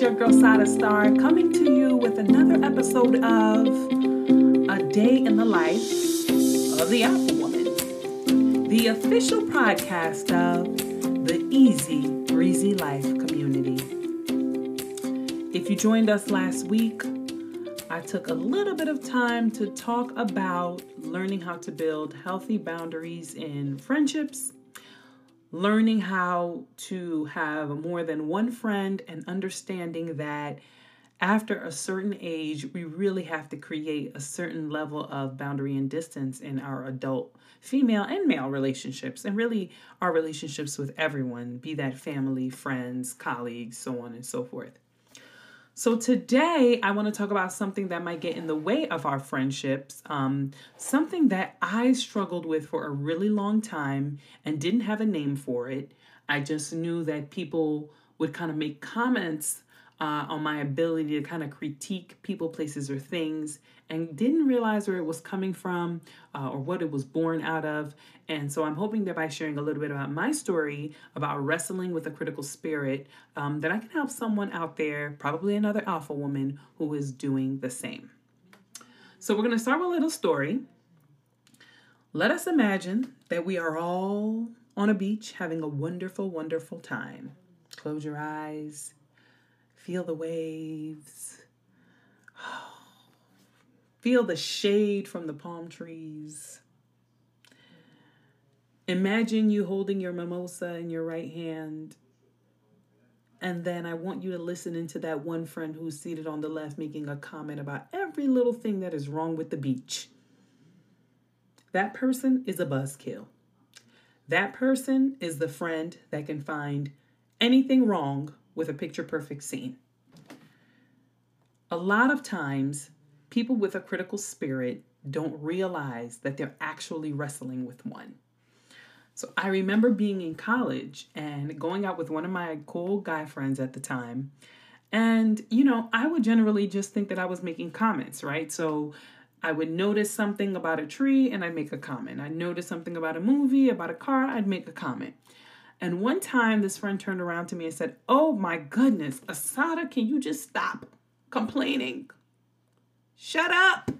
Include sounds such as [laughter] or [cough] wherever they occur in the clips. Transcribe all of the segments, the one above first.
your girl Sada Star coming to you with another episode of A Day in the Life of the Alpha Woman, the official podcast of the Easy Breezy Life community. If you joined us last week, I took a little bit of time to talk about learning how to build healthy boundaries in friendships learning how to have more than one friend and understanding that after a certain age, we really have to create a certain level of boundary and distance in our adult female and male relationships, and really our relationships with everyone, be that family, friends, colleagues, so on and so forth. So, today I want to talk about something that might get in the way of our friendships, um, something that I struggled with for a really long time and didn't have a name for it. I just knew that people would kind of make comments uh, on my ability to kind of critique people, places, or things, and didn't realize where it was coming from uh, or what it was born out of. And so I'm hoping that by sharing a little bit about my story about wrestling with a critical spirit, um, that I can help someone out there, probably another alpha woman, who is doing the same. So we're going to start with a little story. Let us imagine that we are all on a beach having a wonderful, wonderful time. Close your eyes Feel the waves. [sighs] Feel the shade from the palm trees. Imagine you holding your mimosa in your right hand. And then I want you to listen into that one friend who's seated on the left making a comment about every little thing that is wrong with the beach. That person is a buzzkill. That person is the friend that can find anything wrong with a picture perfect scene. A lot of times, people with a critical spirit don't realize that they're actually wrestling with one. So I remember being in college and going out with one of my cool guy friends at the time. And, you know, I would generally just think that I was making comments, right? So I would notice something about a tree and I'd make a comment. I'd notice something about a movie, about a car, I'd make a comment. And one time, this friend turned around to me and said, Oh my goodness, Asada, can you just stop complaining? Shut up.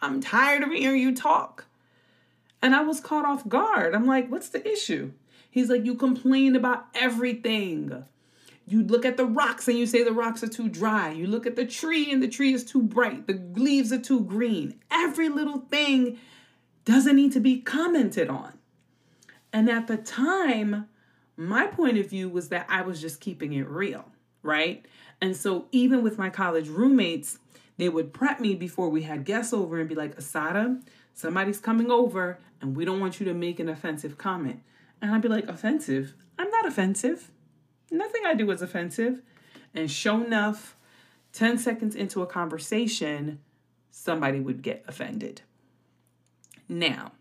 I'm tired of hearing you talk. And I was caught off guard. I'm like, What's the issue? He's like, You complain about everything. You look at the rocks and you say the rocks are too dry. You look at the tree and the tree is too bright. The leaves are too green. Every little thing doesn't need to be commented on. And at the time, my point of view was that I was just keeping it real, right? And so even with my college roommates, they would prep me before we had guests over and be like, Asada, somebody's coming over and we don't want you to make an offensive comment. And I'd be like, offensive? I'm not offensive. Nothing I do is offensive. And sure enough, 10 seconds into a conversation, somebody would get offended. Now,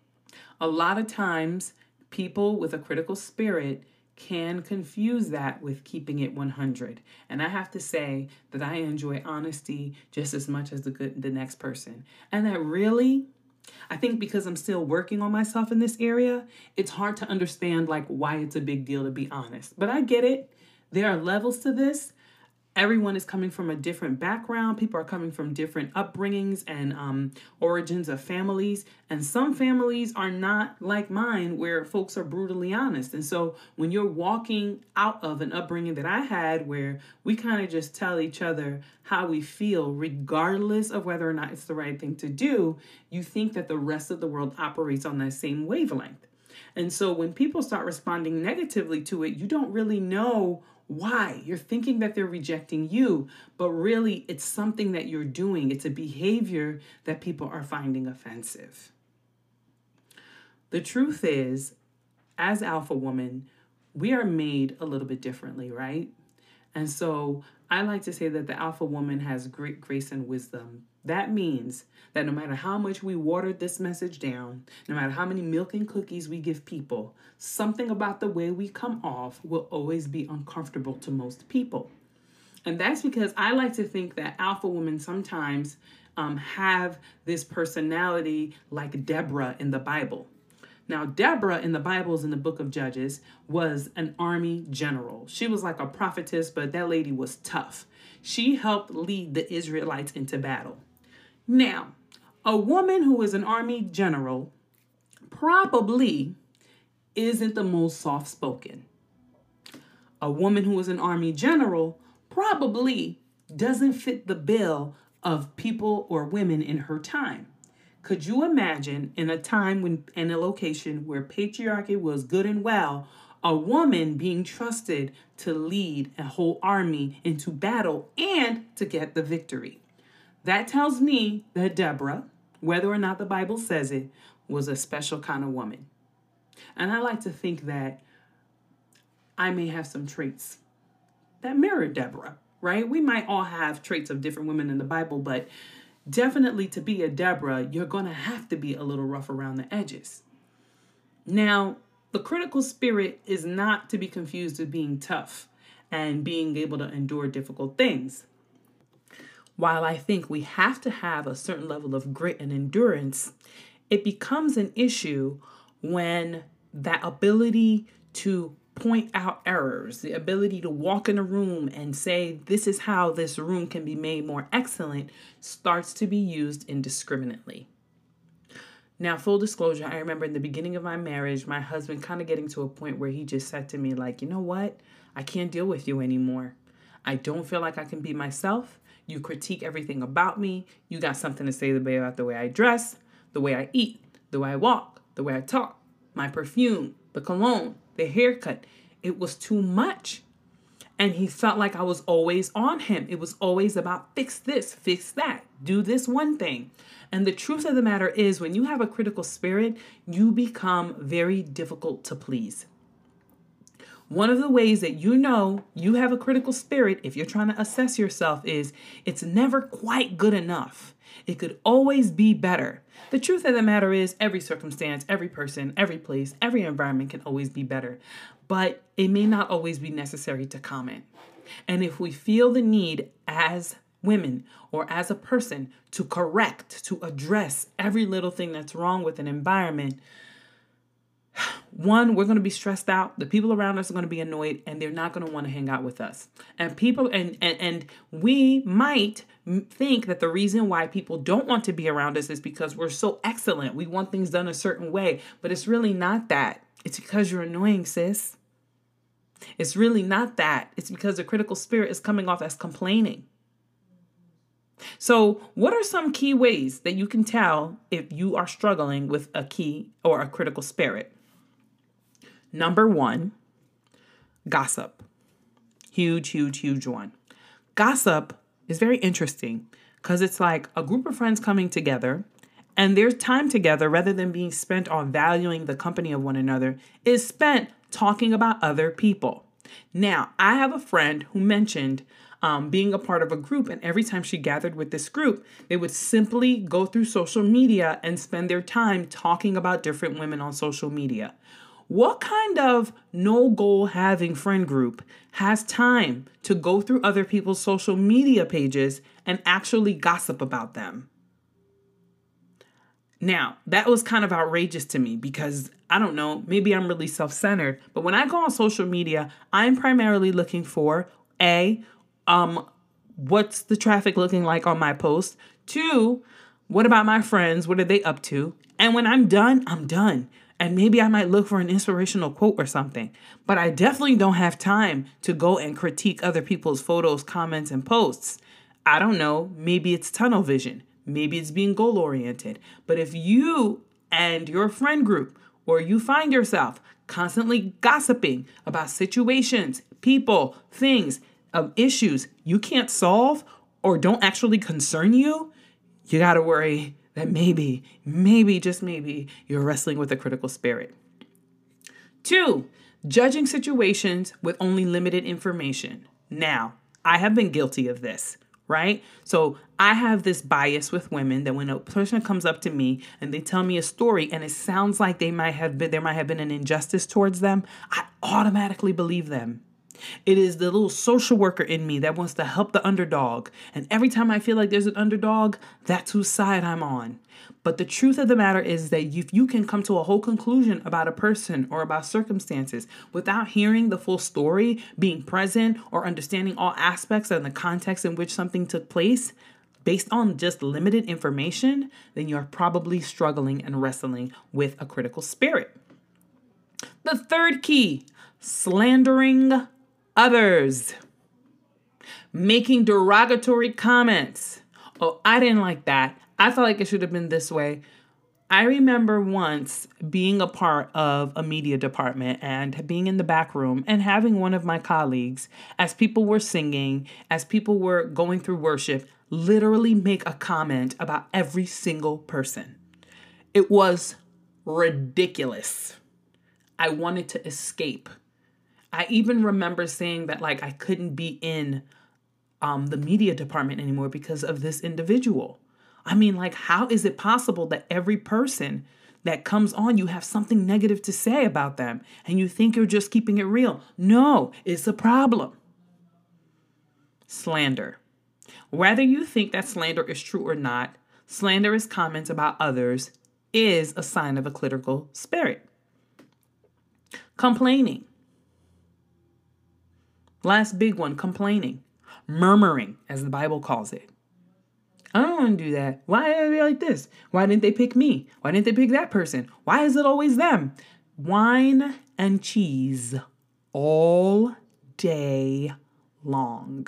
a lot of times People with a critical spirit can confuse that with keeping it 100. And I have to say that I enjoy honesty just as much as the good the next person. And that really I think because I'm still working on myself in this area, it's hard to understand like why it's a big deal to be honest. But I get it. There are levels to this everyone is coming from a different background. People are coming from different upbringings and um, origins of families. And some families are not like mine, where folks are brutally honest. And so when you're walking out of an upbringing that I had, where we kind of just tell each other how we feel, regardless of whether or not it's the right thing to do, you think that the rest of the world operates on that same wavelength. And so when people start responding negatively to it, you don't really know why? You're thinking that they're rejecting you, but really it's something that you're doing. It's a behavior that people are finding offensive. The truth is, as Alpha Woman, we are made a little bit differently, right? And so I like to say that the Alpha Woman has great grace and wisdom that means that no matter how much we watered this message down, no matter how many milk and cookies we give people, something about the way we come off will always be uncomfortable to most people. And that's because I like to think that alpha women sometimes um, have this personality like Deborah in the Bible. Now, Deborah in the Bibles in the book of Judges was an army general. She was like a prophetess, but that lady was tough. She helped lead the Israelites into battle. Now, a woman who is an army general probably isn't the most soft spoken. A woman who is an army general probably doesn't fit the bill of people or women in her time. Could you imagine in a time when in a location where patriarchy was good and well, a woman being trusted to lead a whole army into battle and to get the victory? That tells me that Deborah, whether or not the Bible says it, was a special kind of woman. And I like to think that I may have some traits that mirror Deborah, right? We might all have traits of different women in the Bible, but definitely to be a Deborah, you're going to have to be a little rough around the edges. Now, the critical spirit is not to be confused with being tough and being able to endure difficult things. While I think we have to have a certain level of grit and endurance, it becomes an issue when that ability to point out errors, the ability to walk in a room and say, this is how this room can be made more excellent, starts to be used indiscriminately. Now, full disclosure, I remember in the beginning of my marriage, my husband kind of getting to a point where he just said to me, like, you know what? I can't deal with you anymore. I don't feel like I can be myself. You critique everything about me. You got something to say about the way I dress, the way I eat, the way I walk, the way I talk, my perfume, the cologne, the haircut. It was too much. And he felt like I was always on him. It was always about fix this, fix that, do this one thing. And the truth of the matter is, when you have a critical spirit, you become very difficult to please. One of the ways that you know you have a critical spirit, if you're trying to assess yourself, is it's never quite good enough. It could always be better. The truth of the matter is, every circumstance, every person, every place, every environment can always be better, but it may not always be necessary to comment. And if we feel the need as women or as a person to correct, to address every little thing that's wrong with an environment, one, we're going to be stressed out. The people around us are going to be annoyed and they're not going to want to hang out with us. And people, and, and, and we might think that the reason why people don't want to be around us is because we're so excellent. We want things done a certain way, but it's really not that. It's because you're annoying, sis. It's really not that. It's because the critical spirit is coming off as complaining. So, what are some key ways that you can tell if you are struggling with a key or a critical spirit? Number one, gossip. Huge, huge, huge one. Gossip is very interesting because it's like a group of friends coming together and their time together, rather than being spent on valuing the company of one another, is spent talking about other people. Now, I have a friend who mentioned um, being a part of a group, and every time she gathered with this group, they would simply go through social media and spend their time talking about different women on social media. What kind of no goal having friend group has time to go through other people's social media pages and actually gossip about them? Now, that was kind of outrageous to me because I don't know, maybe I'm really self centered, but when I go on social media, I'm primarily looking for A, um, what's the traffic looking like on my post? Two, what about my friends? What are they up to? And when I'm done, I'm done and maybe I might look for an inspirational quote or something. But I definitely don't have time to go and critique other people's photos, comments, and posts. I don't know, maybe it's tunnel vision, maybe it's being goal oriented. But if you and your friend group, or you find yourself constantly gossiping about situations, people, things, um, issues you can't solve or don't actually concern you, you got to worry that maybe, maybe, just maybe, you're wrestling with a critical spirit. Two, judging situations with only limited information. Now, I have been guilty of this, right? So I have this bias with women that when a person comes up to me and they tell me a story and it sounds like they might have been there might have been an injustice towards them, I automatically believe them. It is the little social worker in me that wants to help the underdog. And every time I feel like there's an underdog, that's whose side I'm on. But the truth of the matter is that if you can come to a whole conclusion about a person or about circumstances without hearing the full story, being present, or understanding all aspects and the context in which something took place, based on just limited information, then you're probably struggling and wrestling with a critical spirit. The third key slandering others, making derogatory comments. Oh, I didn't like that. I felt like it should have been this way. I remember once being a part of a media department and being in the back room and having one of my colleagues, as people were singing, as people were going through worship, literally make a comment about every single person. It was ridiculous. I wanted to escape. I even remember saying that like I couldn't be in um, the media department anymore because of this individual. I mean, like, how is it possible that every person that comes on, you have something negative to say about them and you think you're just keeping it real? No, it's a problem. Slander. Whether you think that slander is true or not, slanderous comments about others is a sign of a critical spirit. Complaining. Last big one complaining, murmuring, as the Bible calls it. I don't want to do that. Why are they like this? Why didn't they pick me? Why didn't they pick that person? Why is it always them? Wine and cheese all day long.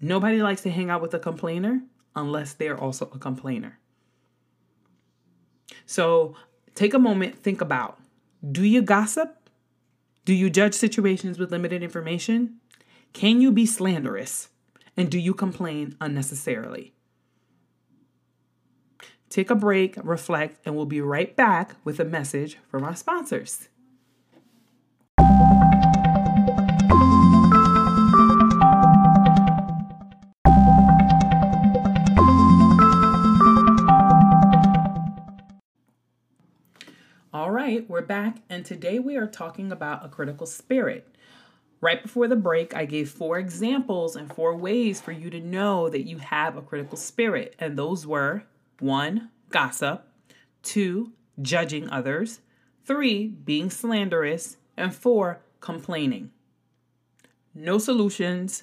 Nobody likes to hang out with a complainer unless they're also a complainer. So take a moment, think about do you gossip? Do you judge situations with limited information? Can you be slanderous? And do you complain unnecessarily? Take a break, reflect, and we'll be right back with a message from our sponsors. All right, we're back, and today we are talking about a critical spirit. Right before the break, I gave four examples and four ways for you to know that you have a critical spirit. And those were one, gossip, two, judging others, three, being slanderous, and four, complaining. No solutions,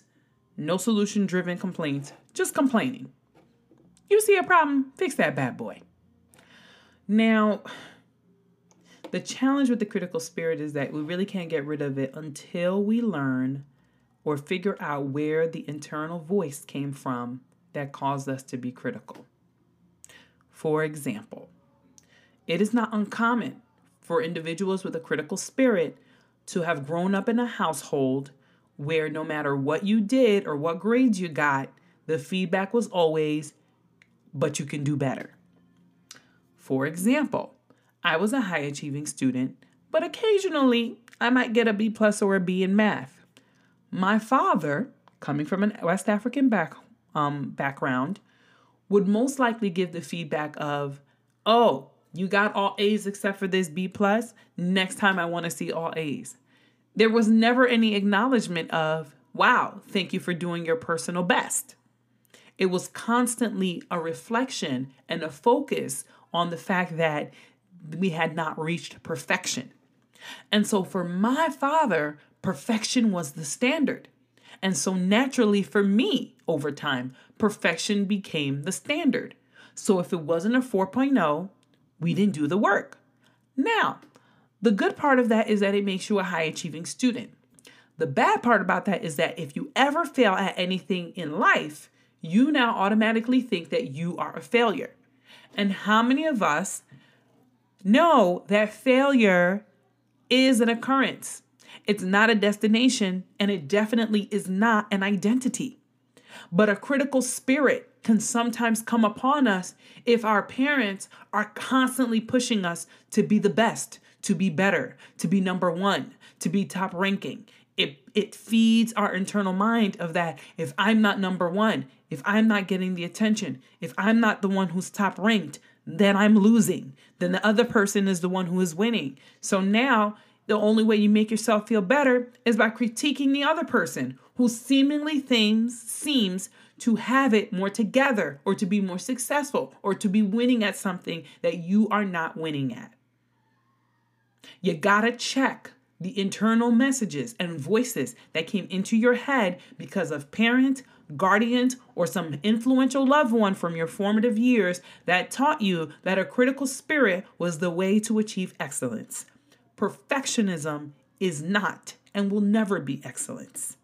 no solution driven complaints, just complaining. You see a problem, fix that bad boy. Now, the challenge with the critical spirit is that we really can't get rid of it until we learn or figure out where the internal voice came from that caused us to be critical. For example, it is not uncommon for individuals with a critical spirit to have grown up in a household where no matter what you did or what grades you got, the feedback was always, but you can do better. For example, I was a high achieving student, but occasionally I might get a B plus or a B in math. My father, coming from a West African back, um, background, would most likely give the feedback of, "Oh, you got all A's except for this B plus. Next time I want to see all A's." There was never any acknowledgement of, "Wow, thank you for doing your personal best." It was constantly a reflection and a focus on the fact that we had not reached perfection. And so for my father, perfection was the standard. And so naturally for me, over time, perfection became the standard. So if it wasn't a 4.0, we didn't do the work. Now, the good part of that is that it makes you a high achieving student. The bad part about that is that if you ever fail at anything in life, you now automatically think that you are a failure. And how many of us know that failure is an occurrence. It's not a destination, and it definitely is not an identity. But a critical spirit can sometimes come upon us if our parents are constantly pushing us to be the best, to be better, to be number one, to be top ranking. It, it feeds our internal mind of that if I'm not number one, if I'm not getting the attention, if I'm not the one who's top ranked, then I'm losing. Then the other person is the one who is winning. So now the only way you make yourself feel better is by critiquing the other person who seemingly seems seems to have it more together or to be more successful or to be winning at something that you are not winning at. You got to check the internal messages and voices that came into your head because of parent, guardians, or some influential loved one from your formative years that taught you that a critical spirit was the way to achieve excellence. Perfectionism is not and will never be excellence.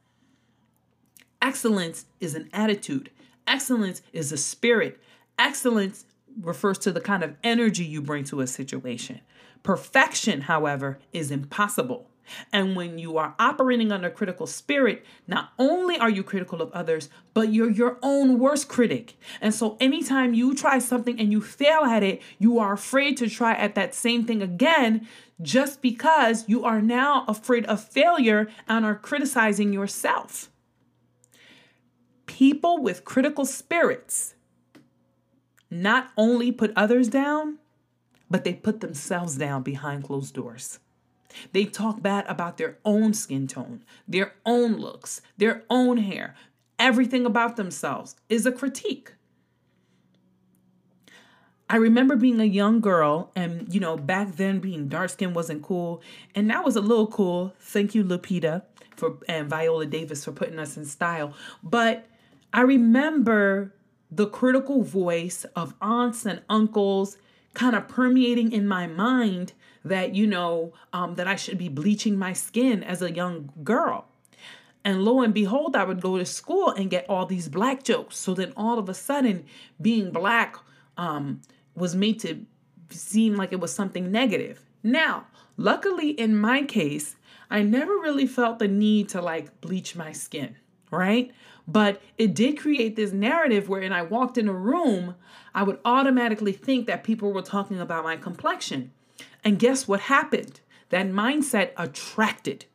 Excellence is an attitude, excellence is a spirit. Excellence refers to the kind of energy you bring to a situation. Perfection, however, is impossible. And when you are operating under critical spirit, not only are you critical of others, but you're your own worst critic. And so anytime you try something and you fail at it, you are afraid to try at that same thing again just because you are now afraid of failure and are criticizing yourself. People with critical spirits not only put others down, but they put themselves down behind closed doors. They talk bad about their own skin tone, their own looks, their own hair. Everything about themselves is a critique. I remember being a young girl, and you know, back then being dark skin wasn't cool, and that was a little cool. Thank you, Lupita, for and Viola Davis for putting us in style. But I remember the critical voice of aunts and uncles kind of permeating in my mind that, you know, um, that I should be bleaching my skin as a young girl. And lo and behold, I would go to school and get all these black jokes. So then all of a sudden, being black um, was made to seem like it was something negative. Now, luckily in my case, I never really felt the need to like bleach my skin, right? But it did create this narrative wherein I walked in a room, I would automatically think that people were talking about my complexion. And guess what happened? That mindset attracted.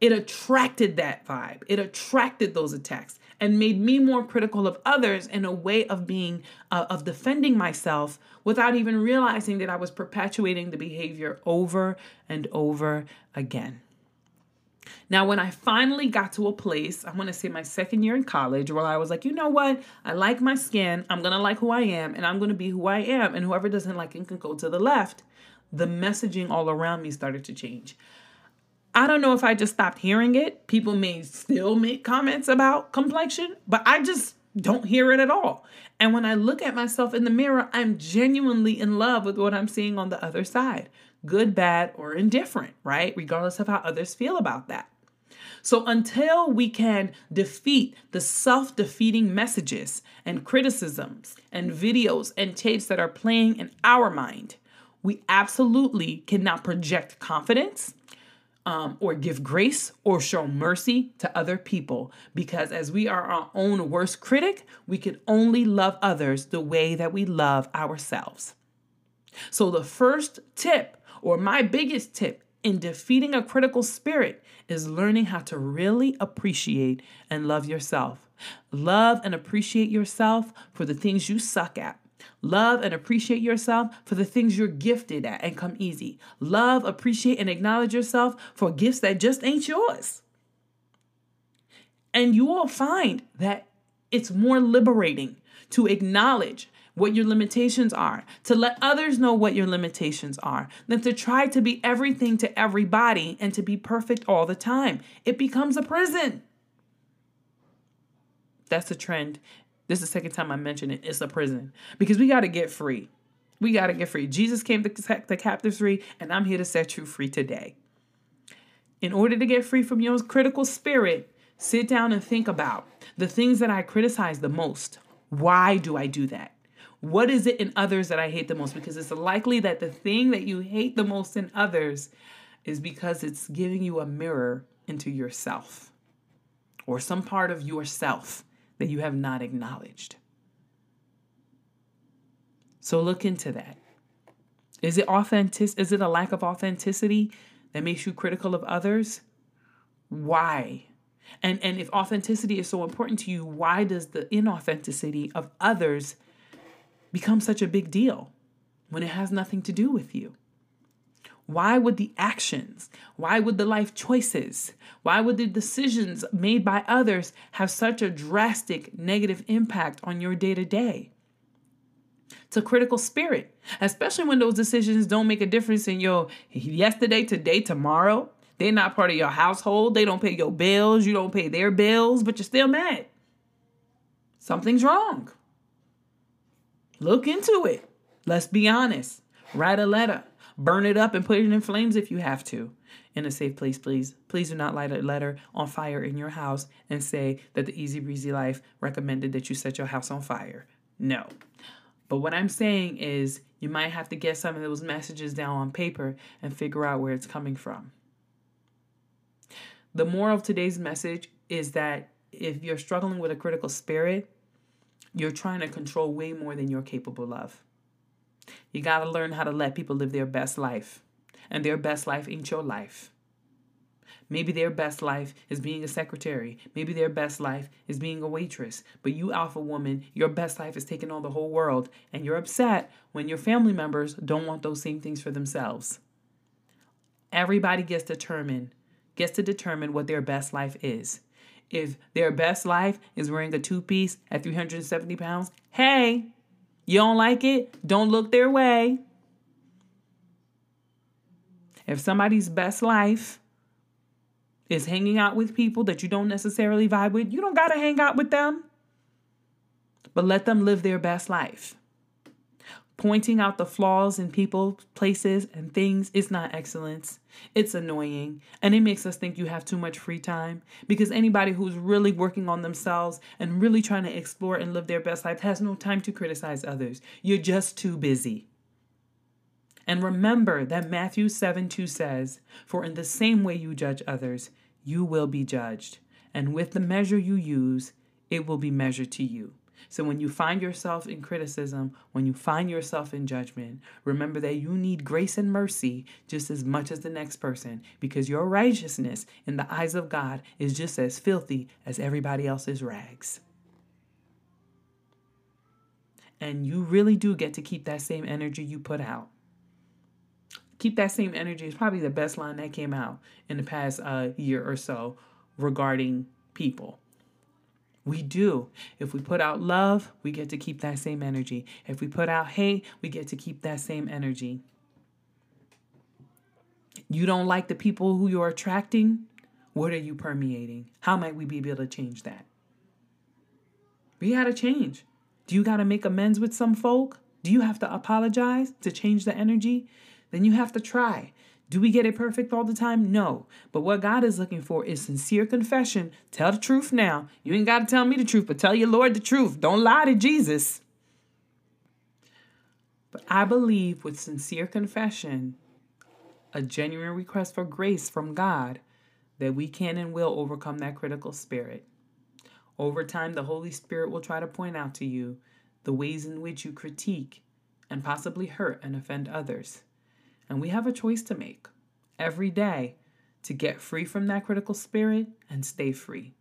It attracted that vibe. It attracted those attacks and made me more critical of others in a way of being uh, of defending myself without even realizing that I was perpetuating the behavior over and over again. Now, when I finally got to a place, I want to say my second year in college, where I was like, you know what? I like my skin. I'm going to like who I am, and I'm going to be who I am. And whoever doesn't like it can go to the left. The messaging all around me started to change. I don't know if I just stopped hearing it. People may still make comments about complexion, but I just don't hear it at all. And when I look at myself in the mirror, I'm genuinely in love with what I'm seeing on the other side good, bad, or indifferent, right? Regardless of how others feel about that. So, until we can defeat the self defeating messages and criticisms and videos and tapes that are playing in our mind, we absolutely cannot project confidence um, or give grace or show mercy to other people because as we are our own worst critic, we can only love others the way that we love ourselves. So, the first tip or my biggest tip in defeating a critical spirit is learning how to really appreciate and love yourself. Love and appreciate yourself for the things you suck at. Love and appreciate yourself for the things you're gifted at and come easy. Love, appreciate, and acknowledge yourself for gifts that just ain't yours. And you will find that it's more liberating to acknowledge what your limitations are, to let others know what your limitations are, than to try to be everything to everybody and to be perfect all the time. It becomes a prison. That's a trend. This is the second time I mention it. It's a prison because we got to get free. We got to get free. Jesus came to set the captives free, and I'm here to set you free today. In order to get free from your critical spirit, sit down and think about the things that I criticize the most. Why do I do that? What is it in others that I hate the most? Because it's likely that the thing that you hate the most in others is because it's giving you a mirror into yourself or some part of yourself that you have not acknowledged. So look into that. Is it authentic? Is it a lack of authenticity that makes you critical of others? Why? And and if authenticity is so important to you, why does the inauthenticity of others become such a big deal when it has nothing to do with you? Why would the actions, why would the life choices, why would the decisions made by others have such a drastic negative impact on your day to day? It's a critical spirit, especially when those decisions don't make a difference in your yesterday, today, tomorrow. They're not part of your household. They don't pay your bills. You don't pay their bills, but you're still mad. Something's wrong. Look into it. Let's be honest. Write a letter. Burn it up and put it in flames if you have to. In a safe place, please. Please do not light a letter on fire in your house and say that the Easy Breezy Life recommended that you set your house on fire. No. But what I'm saying is you might have to get some of those messages down on paper and figure out where it's coming from. The moral of today's message is that if you're struggling with a critical spirit, you're trying to control way more than you're capable of. You got to learn how to let people live their best life. And their best life ain't your life. Maybe their best life is being a secretary. Maybe their best life is being a waitress. But you, alpha woman, your best life is taking on the whole world. And you're upset when your family members don't want those same things for themselves. Everybody gets determined, gets to determine what their best life is. If their best life is wearing a two piece at 370 pounds, hey, you don't like it? Don't look their way. If somebody's best life is hanging out with people that you don't necessarily vibe with, you don't got to hang out with them. But let them live their best life. Pointing out the flaws in people, places, and things is not excellence. It's annoying. And it makes us think you have too much free time because anybody who's really working on themselves and really trying to explore and live their best life has no time to criticize others. You're just too busy. And remember that Matthew 7 2 says, For in the same way you judge others, you will be judged. And with the measure you use, it will be measured to you. So when you find yourself in criticism, when you find yourself in judgment, remember that you need grace and mercy just as much as the next person because your righteousness in the eyes of God is just as filthy as everybody else's rags. And you really do get to keep that same energy you put out. Keep that same energy is probably the best line that came out in the past uh, year or so regarding people. We do. If we put out love, we get to keep that same energy. If we put out hate, we get to keep that same energy. You don't like the people who you're attracting? What are you permeating? How might we be able to change that? We got to change. Do you got to make amends with some folk? Do you have to apologize to change the energy? Then you have to try. Do we get it perfect all the time? No. But what God is looking for is sincere confession. Tell the truth now. You ain't got to tell me the truth, but tell your Lord the truth. Don't lie to Jesus. But I believe with sincere confession, a genuine request for grace from God, that we can and will overcome that critical spirit. Over time, the Holy Spirit will try to point out to you the ways in which you critique and possibly hurt and offend others. And we have a choice to make every day to get free from that critical spirit and stay free.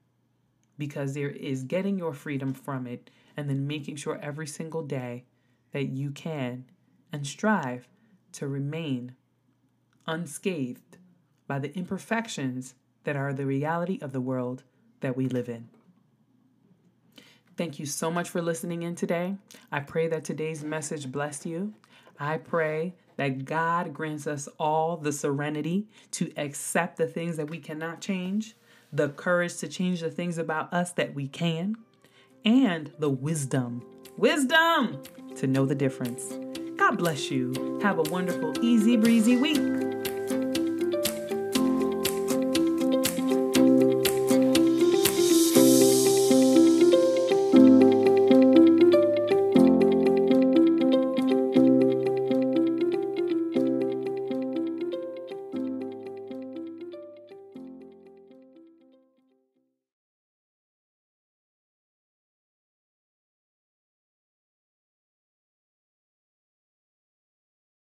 Because there is getting your freedom from it and then making sure every single day that you can and strive to remain unscathed by the imperfections that are the reality of the world that we live in. Thank you so much for listening in today. I pray that today's message blessed you. I pray that God grants us all the serenity to accept the things that we cannot change, the courage to change the things about us that we can, and the wisdom, wisdom to know the difference. God bless you. Have a wonderful, easy breezy week.